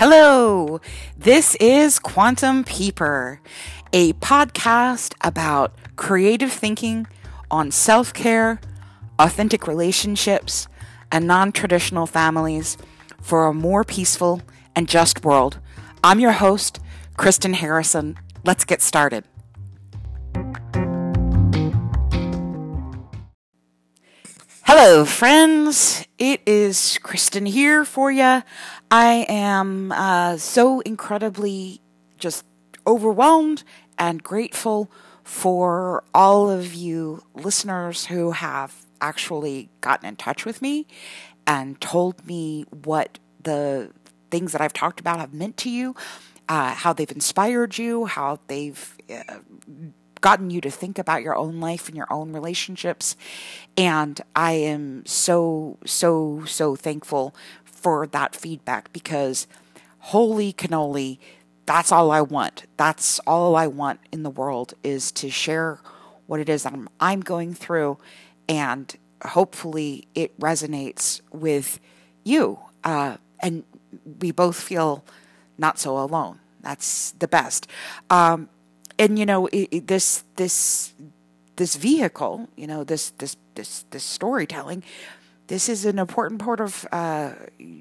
Hello, this is Quantum Peeper, a podcast about creative thinking on self care, authentic relationships, and non traditional families for a more peaceful and just world. I'm your host, Kristen Harrison. Let's get started. Hello, friends. It is Kristen here for you. I am uh, so incredibly just overwhelmed and grateful for all of you listeners who have actually gotten in touch with me and told me what the things that I've talked about have meant to you, uh, how they've inspired you, how they've uh, gotten you to think about your own life and your own relationships. And I am so, so, so thankful for that feedback because holy cannoli, that's all I want. That's all I want in the world is to share what it is that I'm, I'm going through and hopefully it resonates with you. Uh, and we both feel not so alone. That's the best. Um, and you know it, it, this this this vehicle, you know this this this this storytelling, this is an important part of uh,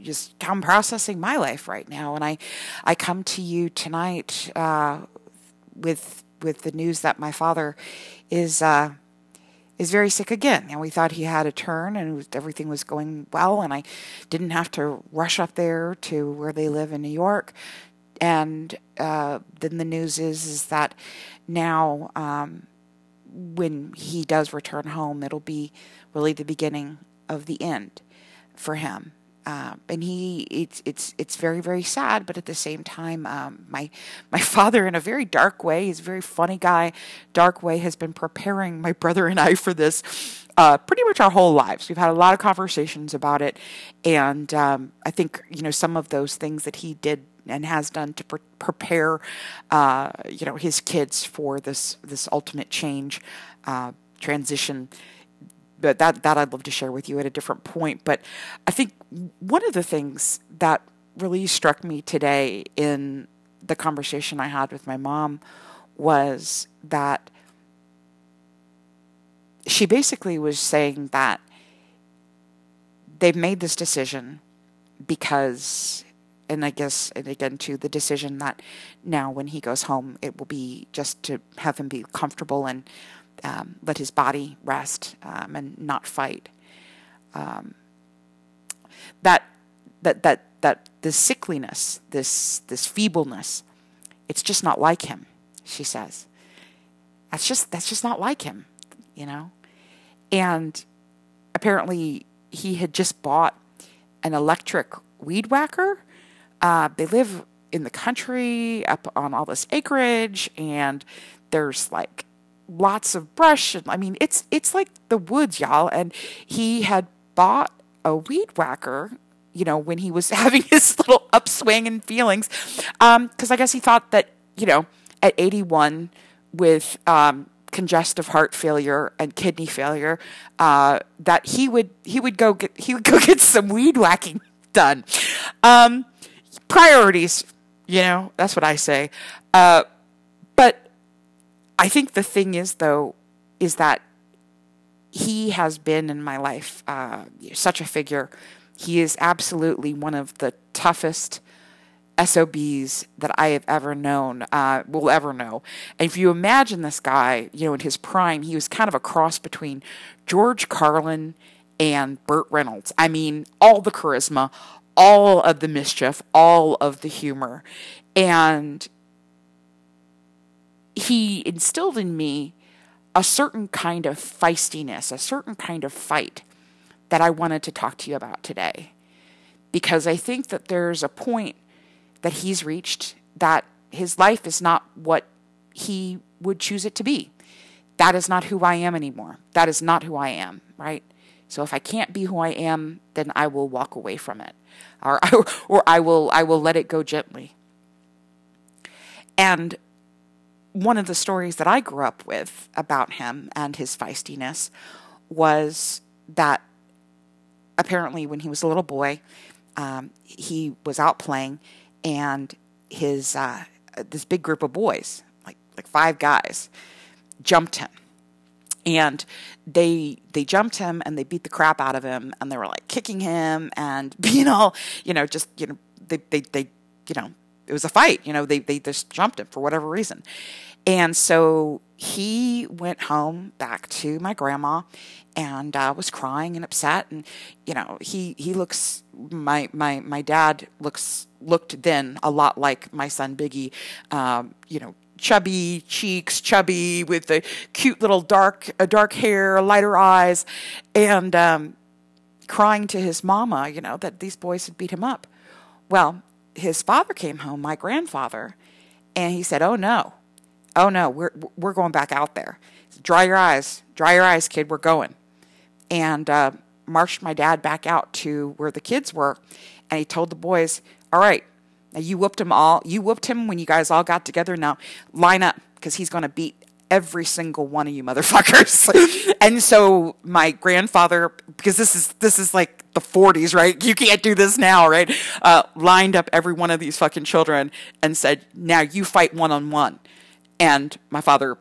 just how I'm processing my life right now. And I I come to you tonight uh, with with the news that my father is. Uh, is very sick again. And we thought he had a turn and was, everything was going well. And I didn't have to rush up there to where they live in New York and uh, then the news is is that now um, when he does return home, it'll be really the beginning of the end for him. Uh, and he it's it's it's very very sad, but at the same time, um, my my father in a very dark way, he's a very funny guy, dark way, has been preparing my brother and I for this uh, pretty much our whole lives. We've had a lot of conversations about it, and um, I think you know some of those things that he did and has done to pre- prepare, uh, you know, his kids for this this ultimate change, uh, transition. But that that I'd love to share with you at a different point. But I think one of the things that really struck me today in the conversation I had with my mom was that she basically was saying that they've made this decision because and I guess, and again, to the decision that now when he goes home, it will be just to have him be comfortable and um, let his body rest um, and not fight. Um, that that that that this sickliness, this this feebleness, it's just not like him. She says, that's just that's just not like him, you know. And apparently, he had just bought an electric weed whacker uh, they live in the country up on all this acreage, and there's like lots of brush. And I mean, it's it's like the woods, y'all. And he had bought a weed whacker you know, when he was having his little upswing and feelings. Because um, I guess he thought that, you know, at 81 with um, congestive heart failure and kidney failure, uh, that he would he would go get he would go get some weed whacking done. Um, priorities, you know, that's what I say. Uh, but I think the thing is, though, is that he has been in my life uh, such a figure. He is absolutely one of the toughest SOBs that I have ever known, uh, will ever know. And if you imagine this guy, you know, in his prime, he was kind of a cross between George Carlin and Burt Reynolds. I mean, all the charisma, all of the mischief, all of the humor. And he instilled in me a certain kind of feistiness, a certain kind of fight that I wanted to talk to you about today. Because I think that there's a point that he's reached that his life is not what he would choose it to be. That is not who I am anymore. That is not who I am, right? So if I can't be who I am, then I will walk away from it or I, or I will I will let it go gently. And one of the stories that I grew up with about him and his feistiness was that apparently when he was a little boy, um, he was out playing and his uh, this big group of boys, like like five guys, jumped him, and they they jumped him and they beat the crap out of him, and they were like kicking him and being all you know just you know they they they you know it was a fight, you know they they just jumped him for whatever reason, and so he went home back to my grandma and uh, was crying and upset and you know he he looks my my my dad looks looked then a lot like my son Biggie um, you know chubby cheeks chubby with the cute little dark uh, dark hair lighter eyes and um, crying to his mama you know that these boys had beat him up. Well his father came home my grandfather and he said oh no. Oh no, we're we're going back out there. Dry your eyes, dry your eyes, kid. We're going, and uh, marched my dad back out to where the kids were, and he told the boys, "All right, now you whooped him all. You whooped him when you guys all got together. Now line up because he's going to beat." Every single one of you motherfuckers. and so my grandfather, because this is this is like the 40s, right? You can't do this now, right? Uh, lined up every one of these fucking children and said, "Now you fight one on one." and my father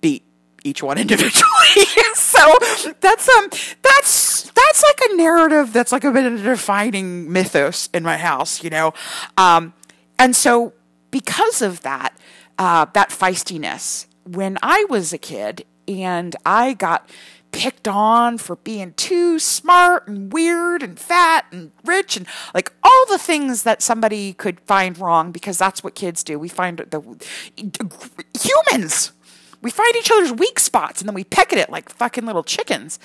beat each one individually. so that's um that's that's like a narrative that's like a bit of a defining mythos in my house, you know. Um, and so because of that, uh, that feistiness, when I was a kid and I got picked on for being too smart and weird and fat and rich and like all the things that somebody could find wrong because that's what kids do. We find the humans. We find each other's weak spots and then we peck at it like fucking little chickens.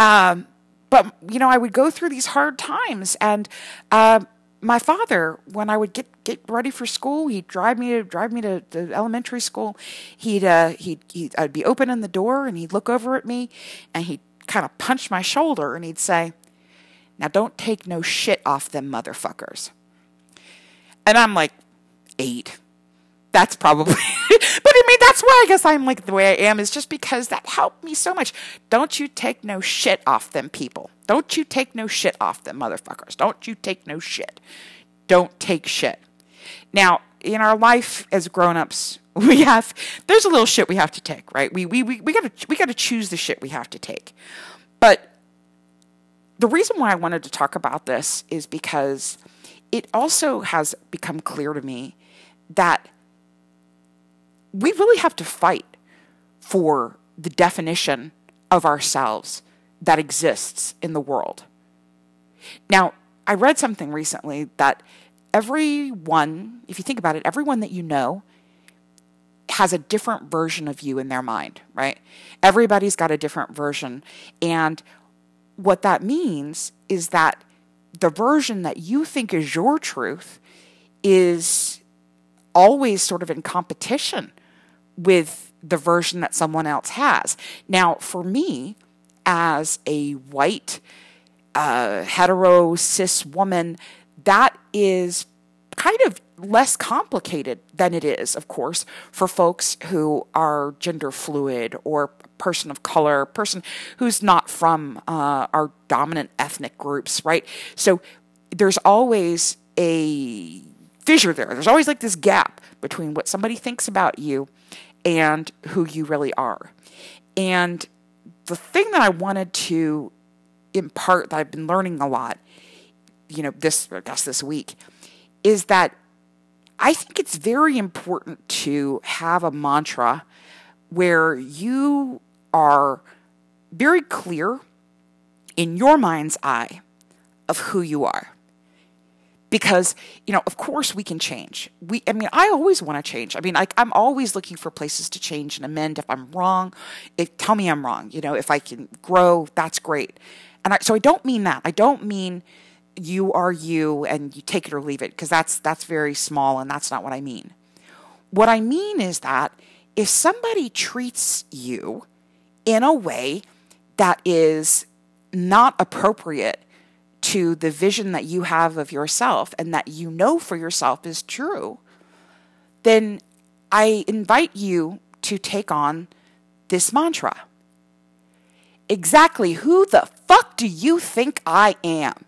Um, but you know, I would go through these hard times and uh, my father, when I would get get ready for school, he'd drive me to drive me to the elementary school. He'd uh, he'd, he'd I'd be opening the door and he'd look over at me, and he'd kind of punch my shoulder and he'd say, "Now don't take no shit off them motherfuckers." And I'm like, eight. That's probably, that's why I guess I'm like the way I am is just because that helped me so much. Don't you take no shit off them people. Don't you take no shit off them motherfuckers. Don't you take no shit. Don't take shit. Now, in our life as grown-ups, we have there's a little shit we have to take, right? We we we, we gotta we gotta choose the shit we have to take. But the reason why I wanted to talk about this is because it also has become clear to me that we really have to fight for the definition of ourselves that exists in the world. Now, I read something recently that everyone, if you think about it, everyone that you know has a different version of you in their mind, right? Everybody's got a different version. And what that means is that the version that you think is your truth is always sort of in competition with the version that someone else has. Now, for me, as a white, uh, hetero, cis woman, that is kind of less complicated than it is, of course, for folks who are gender fluid or person of color, person who's not from uh, our dominant ethnic groups, right? So there's always a fissure there. There's always like this gap between what somebody thinks about you and who you really are. And the thing that I wanted to impart that I've been learning a lot, you know, this I guess this week, is that I think it's very important to have a mantra where you are very clear in your mind's eye of who you are because you know of course we can change. We i mean i always want to change. I mean like i'm always looking for places to change and amend if i'm wrong. If tell me i'm wrong you know if i can grow that's great. And I, so i don't mean that. I don't mean you are you and you take it or leave it because that's that's very small and that's not what i mean. What i mean is that if somebody treats you in a way that is not appropriate to the vision that you have of yourself and that you know for yourself is true, then I invite you to take on this mantra. Exactly who the fuck do you think I am?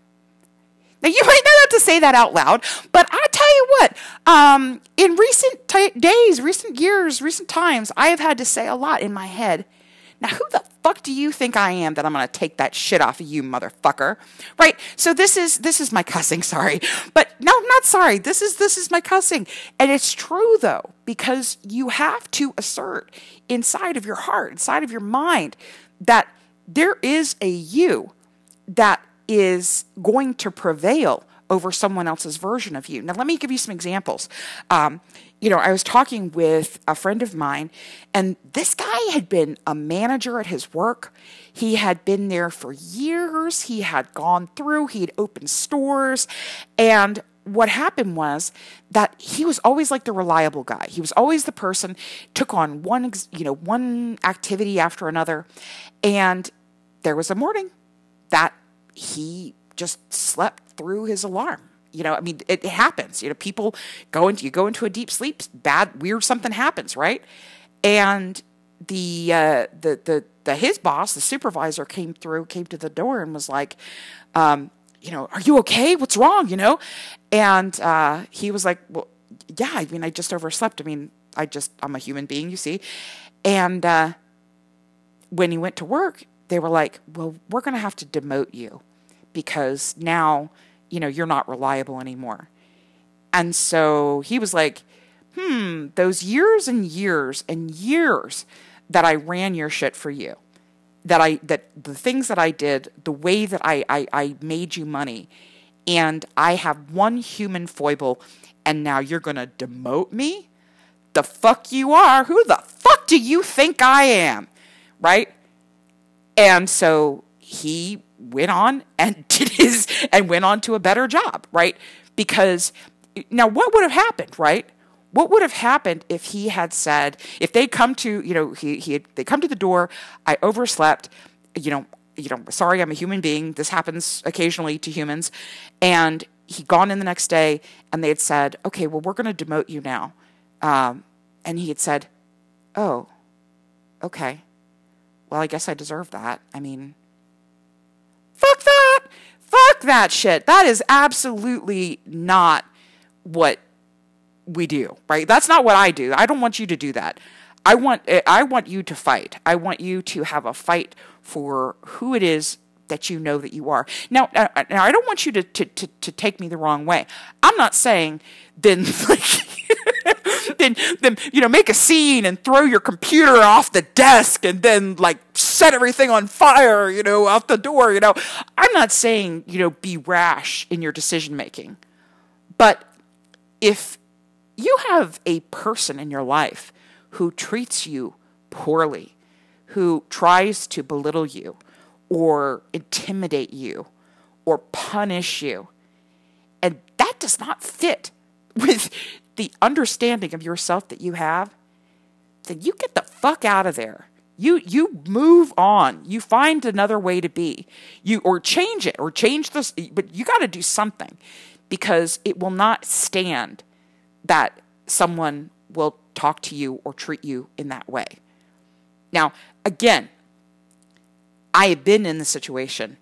Now, you might not have to say that out loud, but I tell you what, um, in recent t- days, recent years, recent times, I have had to say a lot in my head. Now, who the fuck do you think I am that I'm going to take that shit off of you, motherfucker? Right? So this is this is my cussing, sorry. But no, I'm not sorry. This is this is my cussing. And it's true though, because you have to assert inside of your heart, inside of your mind that there is a you that is going to prevail over someone else's version of you. Now, let me give you some examples. Um, you know, I was talking with a friend of mine, and this guy had been a manager at his work. He had been there for years. He had gone through, he had opened stores. And what happened was that he was always like the reliable guy. He was always the person took on one, you know, one activity after another. And there was a morning that he just slept through his alarm. You know, I mean, it, happens. You know, people go into you go into a deep sleep, bad, weird something happens, right? And the uh, the the the his boss, the supervisor, came through, came to the door, and was like, um, you know, are you okay? What's wrong? You know, and uh, he was like, well, yeah. I mean, I just overslept. I mean, I just I'm a human being, you see, and uh, when he went to work, they were like, well, we're going to have to demote you because now, you know, you're not reliable anymore. And so he was like, hmm, those years and years and years that I ran your shit for you, that I, that the things that I did, the way that I, I, I made you money, and I have one human foible, and now you're going to demote me? The fuck you are? Who the fuck do you think I am? Right? And so he went on and did his and went on to a better job, right? Because now what would have happened, right? What would have happened if he had said, if they come to, you know, he, he had, they come to the door, I overslept, you know, you know, sorry, I'm a human being. This happens occasionally to humans. And he'd gone in the next day and they had said, okay, well, we're going to demote you now. Um, and he had said, oh, okay. Well, I guess I deserve that. I mean, Fuck that. Fuck that shit. That is absolutely not what we do, right? That's not what I do. I don't want you to do that. I want I want you to fight. I want you to have a fight for who it is that you know that you are. Now, uh, now I don't want you to, to, to, to take me the wrong way. I'm not saying then like then then you know make a scene and throw your computer off the desk and then like set everything on fire you know out the door you know. I'm not saying you know be rash in your decision making but if you have a person in your life who treats you poorly who tries to belittle you or intimidate you or punish you and that does not fit with the understanding of yourself that you have, then you get the fuck out of there. You you move on. You find another way to be. You or change it or change this but you got to do something because it will not stand that someone will talk to you or treat you in that way. Now, again, I have been in the situation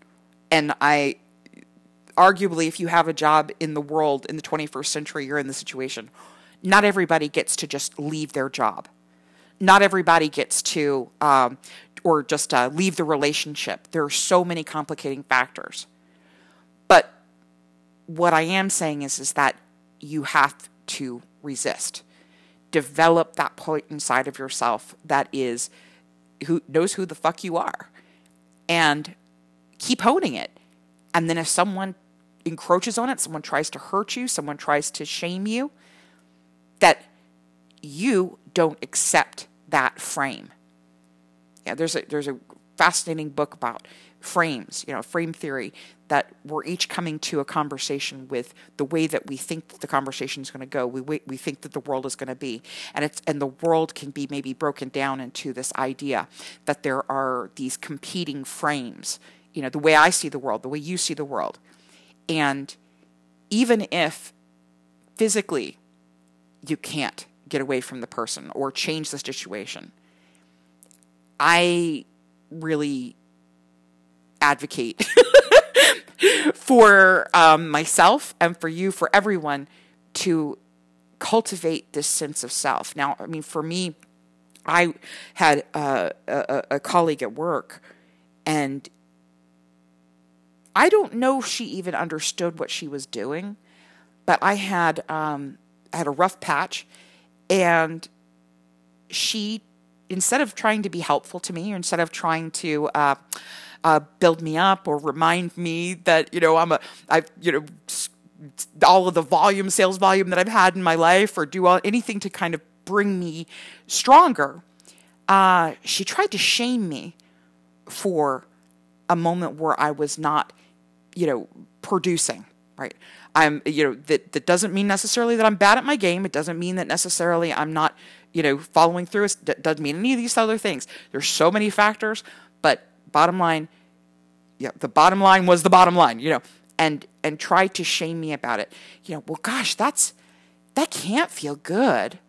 and I arguably, if you have a job in the world in the 21st century, you're in the situation. Not everybody gets to just leave their job. Not everybody gets to, um, or just uh, leave the relationship. There are so many complicating factors. But what I am saying is, is that you have to resist. Develop that point inside of yourself that is who knows who the fuck you are, and keep honing it. And then if someone encroaches on it, someone tries to hurt you, someone tries to shame you, that you don't accept that frame. Yeah, there's a there's a fascinating book about frames, you know, frame theory that we're each coming to a conversation with the way that we think that the conversation is going to go. We we think that the world is going to be, and it's and the world can be maybe broken down into this idea that there are these competing frames. You know, the way I see the world, the way you see the world, and even if physically you can't get away from the person or change the situation, I really advocate for um, myself and for you, for everyone, to cultivate this sense of self. Now, I mean, for me, I had a, a, a colleague at work, and I don't know if she even understood what she was doing, but I had um, I had a rough patch, and she instead of trying to be helpful to me, or instead of trying to uh, uh, build me up or remind me that you know I'm a I you know all of the volume sales volume that I've had in my life, or do all, anything to kind of bring me stronger. Uh, she tried to shame me for a moment where I was not, you know, producing, right? I'm, you know, that, that doesn't mean necessarily that I'm bad at my game. It doesn't mean that necessarily I'm not, you know, following through. It doesn't mean any of these other things. There's so many factors, but bottom line, yeah, the bottom line was the bottom line, you know, and, and try to shame me about it. You know, well, gosh, that's, that can't feel good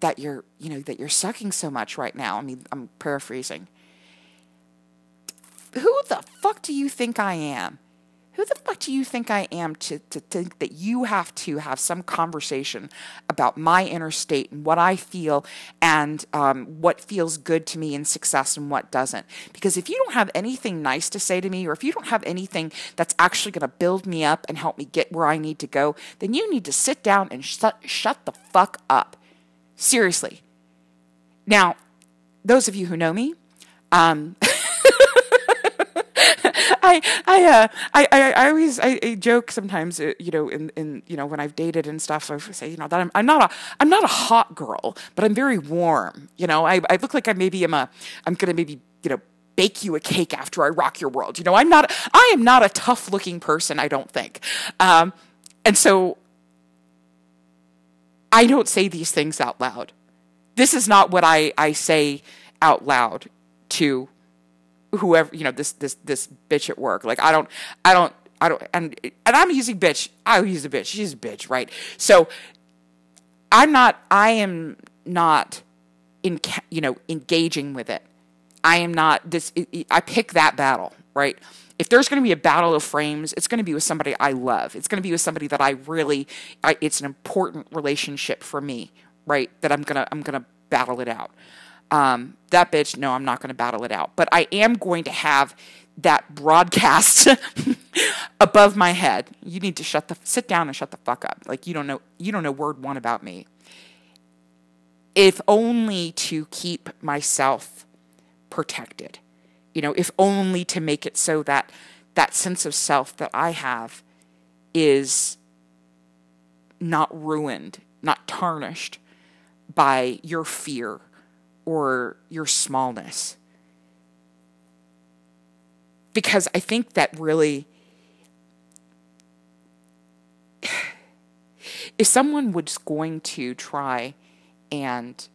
that you're, you know, that you're sucking so much right now. I mean, I'm paraphrasing. Who the fuck do you think I am? Who the fuck do you think I am to, to think that you have to have some conversation about my inner state and what I feel and um, what feels good to me in success and what doesn't? Because if you don't have anything nice to say to me, or if you don't have anything that's actually going to build me up and help me get where I need to go, then you need to sit down and shut, shut the fuck up. Seriously. Now, those of you who know me, um, I I, uh, I I I always I, I joke sometimes uh, you know in in you know when I've dated and stuff I say you know that I'm I'm not a I'm not a hot girl but I'm very warm you know? I I look like I maybe am a I'm gonna maybe you know bake you a cake after I rock your world you know? I'm not I am not a tough looking person I don't think. Um, and so I don't say these things out loud. This is not what I, I say out loud to whoever, you know, this this this bitch at work. Like I don't I don't I don't and and I'm using bitch. I use a bitch. She's a bitch, right? So I'm not I am not in you know engaging with it. I am not this I pick that battle, right? if there's going to be a battle of frames, it's going to be with somebody I love. It's going to be with somebody that I really, I, it's an important relationship for me, right? That I'm gonna, I'm gonna battle it out. Um, that bitch, no, I'm not going to battle it out. But I am going to have that broadcast above my head. You need to shut the, sit down and shut the fuck up. Like you don't know, you don't know word one about me. If only to keep myself protected you know, if only to make it so that that sense of self that I have is not ruined, not tarnished by your fear or your smallness. Because I think that really, if someone was going to try and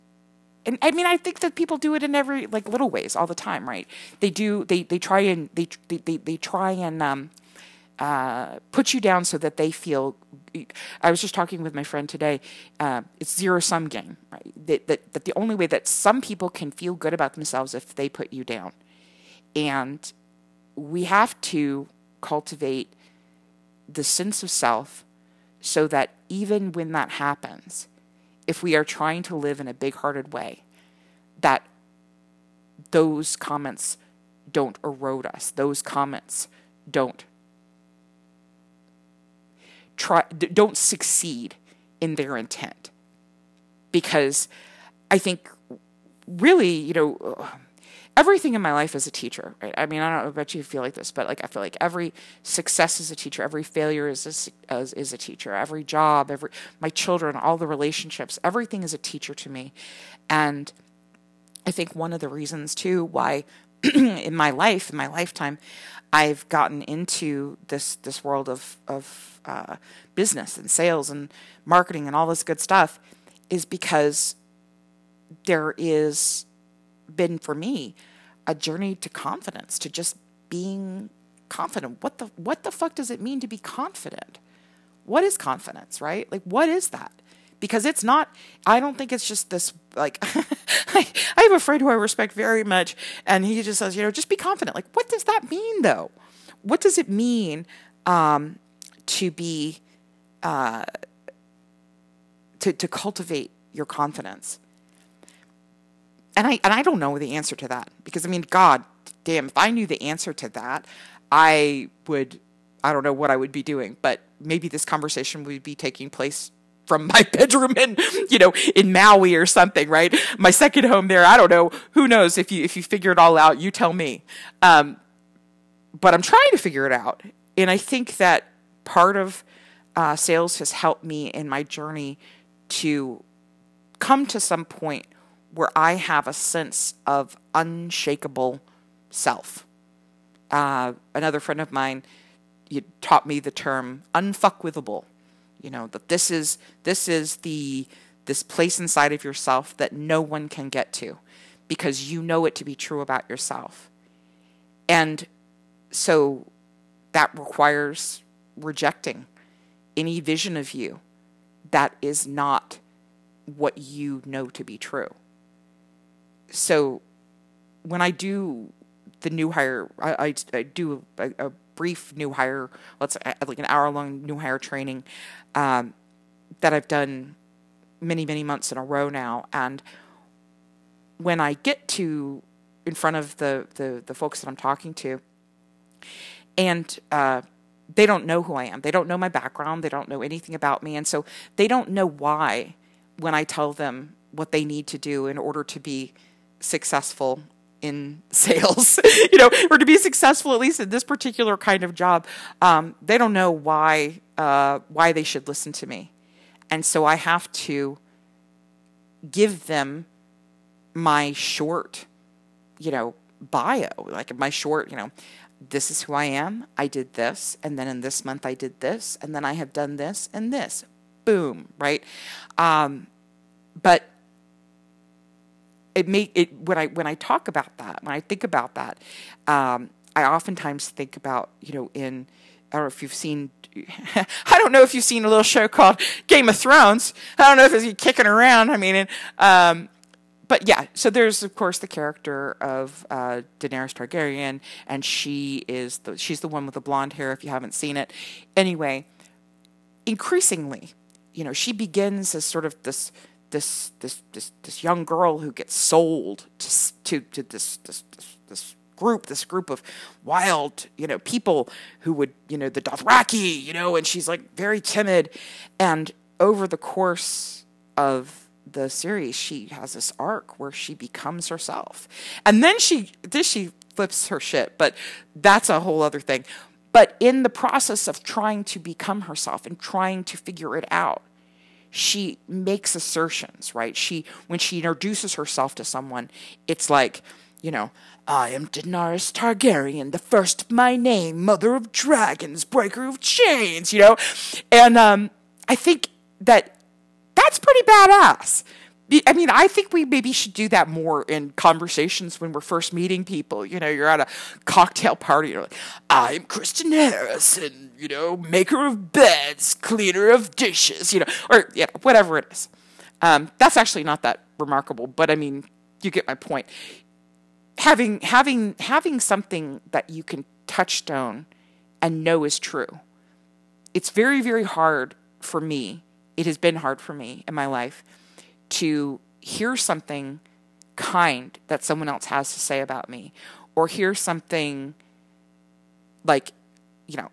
and I mean, I think that people do it in every like little ways all the time, right? They do. They they try and they they they, they try and um, uh, put you down so that they feel. I was just talking with my friend today. Uh, it's zero sum game, right? That, that that the only way that some people can feel good about themselves if they put you down, and we have to cultivate the sense of self so that even when that happens if we are trying to live in a big hearted way, that those comments don't erode us. Those comments don't try don't succeed in their intent. Because I think really, you know, uh, everything in my life is a teacher, right? I mean, I don't know about you feel like this, but like I feel like every success is a teacher, every failure is a, is a teacher, every job, every my children, all the relationships, everything is a teacher to me, and I think one of the reasons too why in my life, in my lifetime, I've gotten into this this world of of uh, business and sales and marketing and all this good stuff is because there is been for me a journey to confidence, to just being confident. What the what the fuck does it mean to be confident? What is confidence, right? Like what is that? Because it's not I don't think it's just this like I, I have a friend who I respect very much and he just says, you know, just be confident. Like what does that mean though? What does it mean um, to be uh, to, to cultivate your confidence? And I and I don't know the answer to that because I mean, God damn, if I knew the answer to that, I would I don't know what I would be doing, but maybe this conversation would be taking place from my bedroom in you know in Maui or something, right? My second home there. I don't know. Who knows if you if you figure it all out? You tell me. Um, but I'm trying to figure it out, and I think that part of uh, sales has helped me in my journey to come to some point where I have a sense of unshakable self. Uh, another friend of mine taught me the term unfuckwithable you know that this is this is the this place inside of yourself that no one can get to because you know it to be true about yourself. And so that requires rejecting any vision of you that is not what you know to be true. So when i do the new hire i, I, I do a, a brief new hire, let's like an hour long new hire training um, that I've done many, many months in a row now. And when I get to in front of the, the, the folks that I'm talking to, and uh, they don't know who I am, they don't know my background, they don't know anything about me. And so they don't know why when I tell them what they need to do in order to be successful in sales, you know, or to be successful at least in this particular kind of job, um, they don't know why uh, why they should listen to me, and so I have to give them my short, you know, bio, like my short, you know, this is who I am. I did this, and then in this month I did this, and then I have done this and this. Boom, right? Um, but it make it when I when I talk about that, when I think about that, um, I oftentimes think about you know in I don't know if you've seen I don't know if you've seen a little show called Game of Thrones. I don't know if it's kicking around. I mean, um, but yeah. So there's of course the character of uh, Daenerys Targaryen, and she is the she's the one with the blonde hair. If you haven't seen it, anyway, increasingly, you know, she begins as sort of this this this this this young girl who gets sold to to, to this, this this this group this group of wild you know people who would you know the Dothraki you know and she's like very timid. And over the course of the series she has this arc where she becomes herself. And then she then she flips her shit but that's a whole other thing. But in the process of trying to become herself and trying to figure it out she makes assertions, right? She when she introduces herself to someone, it's like, you know, I am Daenerys Targaryen, the first of my name, mother of dragons, breaker of chains, you know? And um, I think that that's pretty badass I mean, I think we maybe should do that more in conversations when we're first meeting people. You know, you're at a cocktail party, you're like, I'm Kristen Harrison, you know, maker of beds, cleaner of dishes, you know, or yeah, whatever it is. Um, that's actually not that remarkable, but I mean, you get my point. Having having having something that you can touchstone and know is true. It's very very hard for me. It has been hard for me in my life to hear something kind that someone else has to say about me or hear something like you know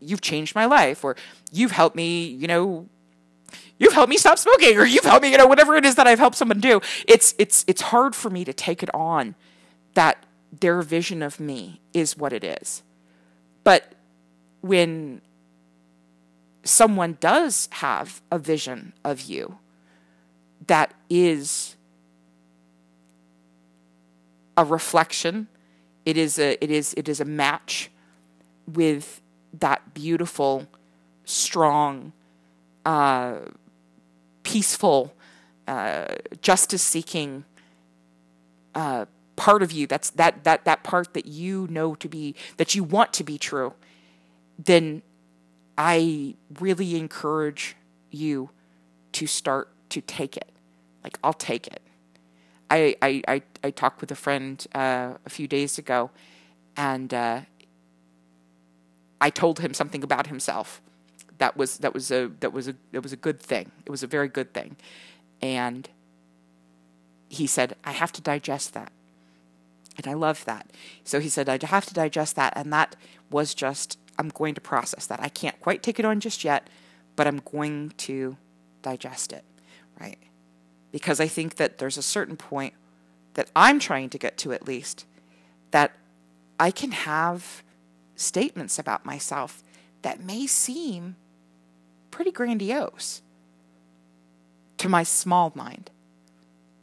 you've changed my life or you've helped me you know you've helped me stop smoking or you've helped me you know whatever it is that I've helped someone do. It's it's it's hard for me to take it on that their vision of me is what it is. But when someone does have a vision of you that is a reflection. It is a it is it is a match with that beautiful, strong, uh, peaceful, uh, justice-seeking uh, part of you. That's that that that part that you know to be that you want to be true. Then I really encourage you to start to take it. Like, I'll take it. I, I, I, I talked with a friend uh, a few days ago, and uh, I told him something about himself That was that was a that was a it was a good thing. It was a very good thing. And he said, I have to digest that. And I love that. So he said, I have to digest that. And that was just, I'm going to process that. I can't quite take it on just yet, but I'm going to digest it, right? Because I think that there's a certain point that I'm trying to get to, at least, that I can have statements about myself that may seem pretty grandiose to my small mind,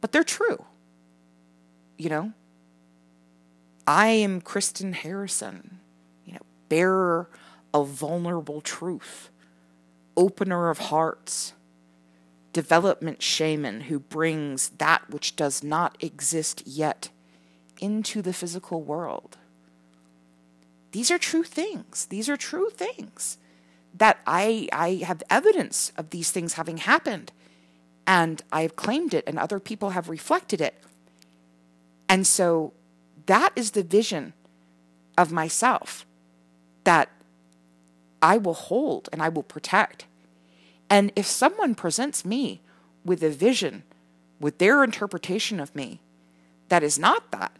but they're true. You know, I am Kristen Harrison, you know, bearer of vulnerable truth, opener of hearts, development shaman who brings that which does not exist yet into the physical world. These are true things. These are true things that I I have evidence of these things having happened and I've claimed it and other people have reflected it. And so that is the vision of myself that I will hold and I will protect. And if someone presents me with a vision, with their interpretation of me, that is not that,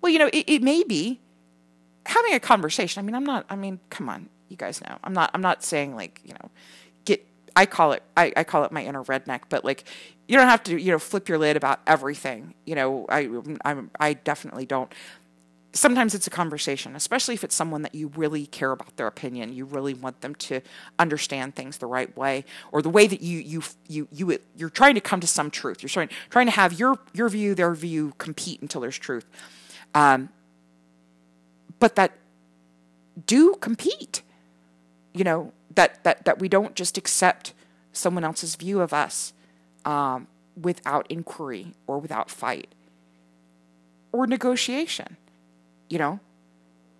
well, you know, it, it may be having a conversation. I mean, I'm not, I mean, come on, you guys know. I'm not, I'm not saying like, you know, get, I call it, I, I call it my inner redneck, but like, you don't have to, you know, flip your lid about everything. You know, I, I'm, I definitely don't sometimes it's a conversation, especially if it's someone that you really care about their opinion. You really want them to understand things the right way, or the way that you you you you you're trying to come to some truth. You're trying trying to have your your view, their view compete until there's truth. Um, but that do compete. You know that that that we don't just accept someone else's view of us um, without inquiry or without fight or negotiation you know,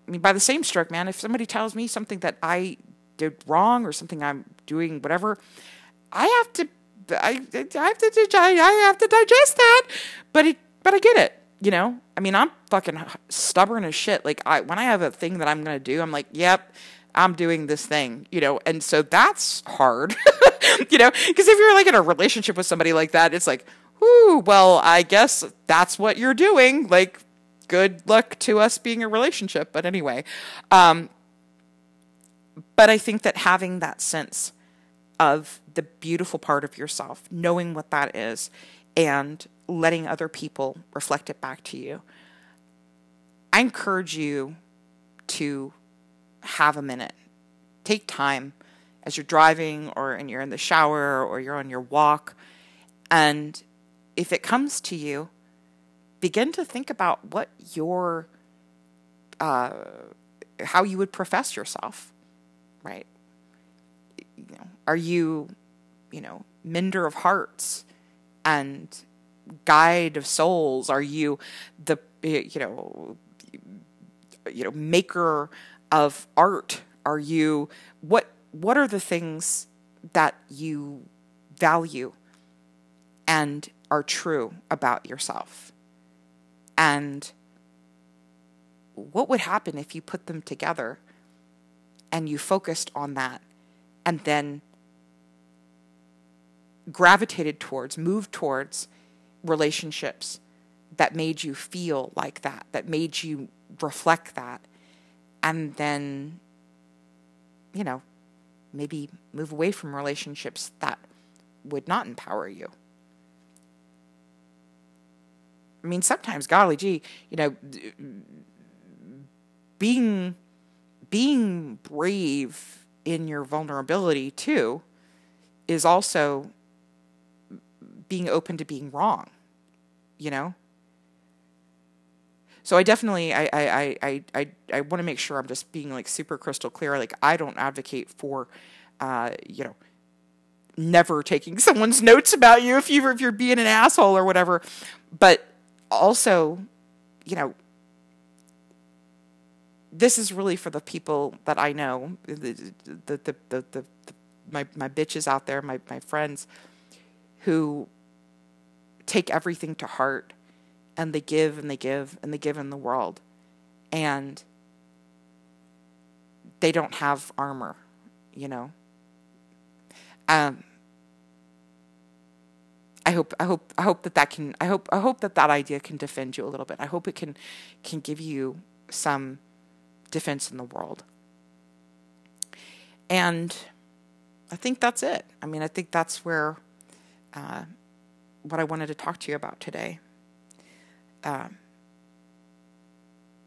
I mean, by the same stroke, man, if somebody tells me something that I did wrong or something I'm doing, whatever, I have to, I, I have to, I have to digest that. But it, but I get it. You know, I mean, I'm fucking stubborn as shit. Like, I when I have a thing that I'm gonna do, I'm like, yep, I'm doing this thing, you know, and so that's hard, you know, because if you're like in a relationship with somebody like that, it's like, whoo, well, I guess that's what you're doing. Like, good luck to us being a relationship. But anyway, um, but I think that having that sense of the beautiful part of yourself, knowing what that is, and letting other people reflect it back to you, I encourage you to have a minute, take time as you're driving or and you're in the shower or you're on your walk, and if it comes to you, begin to think about what your uh, how you would profess yourself, right? You know, are you, you know, mender of hearts and guide of souls? Are you the you know you know maker of art? Are you what what are the things that you value and are true about yourself? And what would happen if you put them together and you focused on that and then gravitated towards, moved towards relationships that made you feel like that, that made you reflect that, and then, you know, maybe move away from relationships that would not empower you. I mean, sometimes, golly gee, you know, being being brave in your vulnerability too is also being open to being wrong. You know. So I definitely I I I I I want to make sure I'm just being like super crystal clear. Like I don't advocate for, uh, you know never taking someone's notes about you if you if you're being an asshole or whatever. But also, you know, this is really for the people that I know, the the the, the, the, my my bitches out there, my my friends, who take everything to heart, and they give and they give and they give in the world, and they don't have armor, you know. Um, I hope I hope I hope that that can I hope I hope that that idea can defend you a little bit. I hope it can can give you some defense in the world. And I think that's it. I mean, I think that's where uh, what I wanted to talk to you about today. Uh,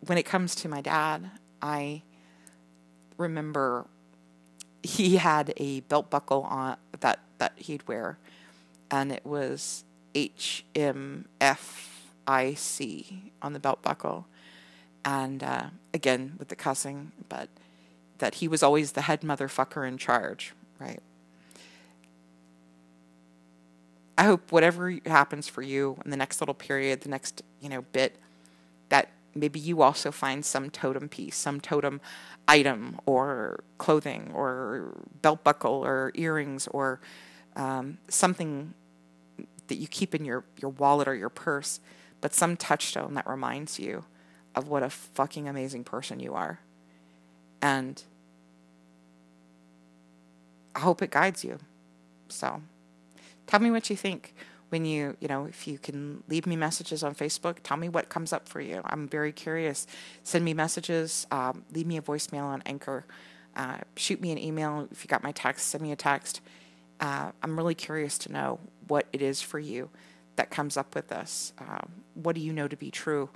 when it comes to my dad, I remember he had a belt buckle on that that he'd wear, and it was H M F I C on the belt buckle, and uh, again with the cussing, but that he was always the head motherfucker in charge, right? I hope whatever happens for you in the next little period, the next, you know, bit, that maybe you also find some totem piece, some totem item or clothing or belt buckle or earrings or um, something that you keep in your, your wallet or your purse, but some touchstone that reminds you of what a fucking amazing person you are. And I hope it guides you. So tell me what you think when you, you know, if you can leave me messages on Facebook, tell me what comes up for you. I'm very curious. Send me messages, um, leave me a voicemail on Anchor, uh, shoot me an email. If you got my text, send me a text. Uh, I'm really curious to know what it is for you that comes up with this. Um, what do you know to be true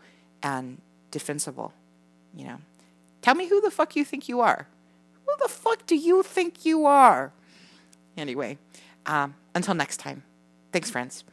and defensible? You know, tell me who the fuck you think you are. Who the fuck do you think you are? Anyway, um, until next time. Thanks, friends.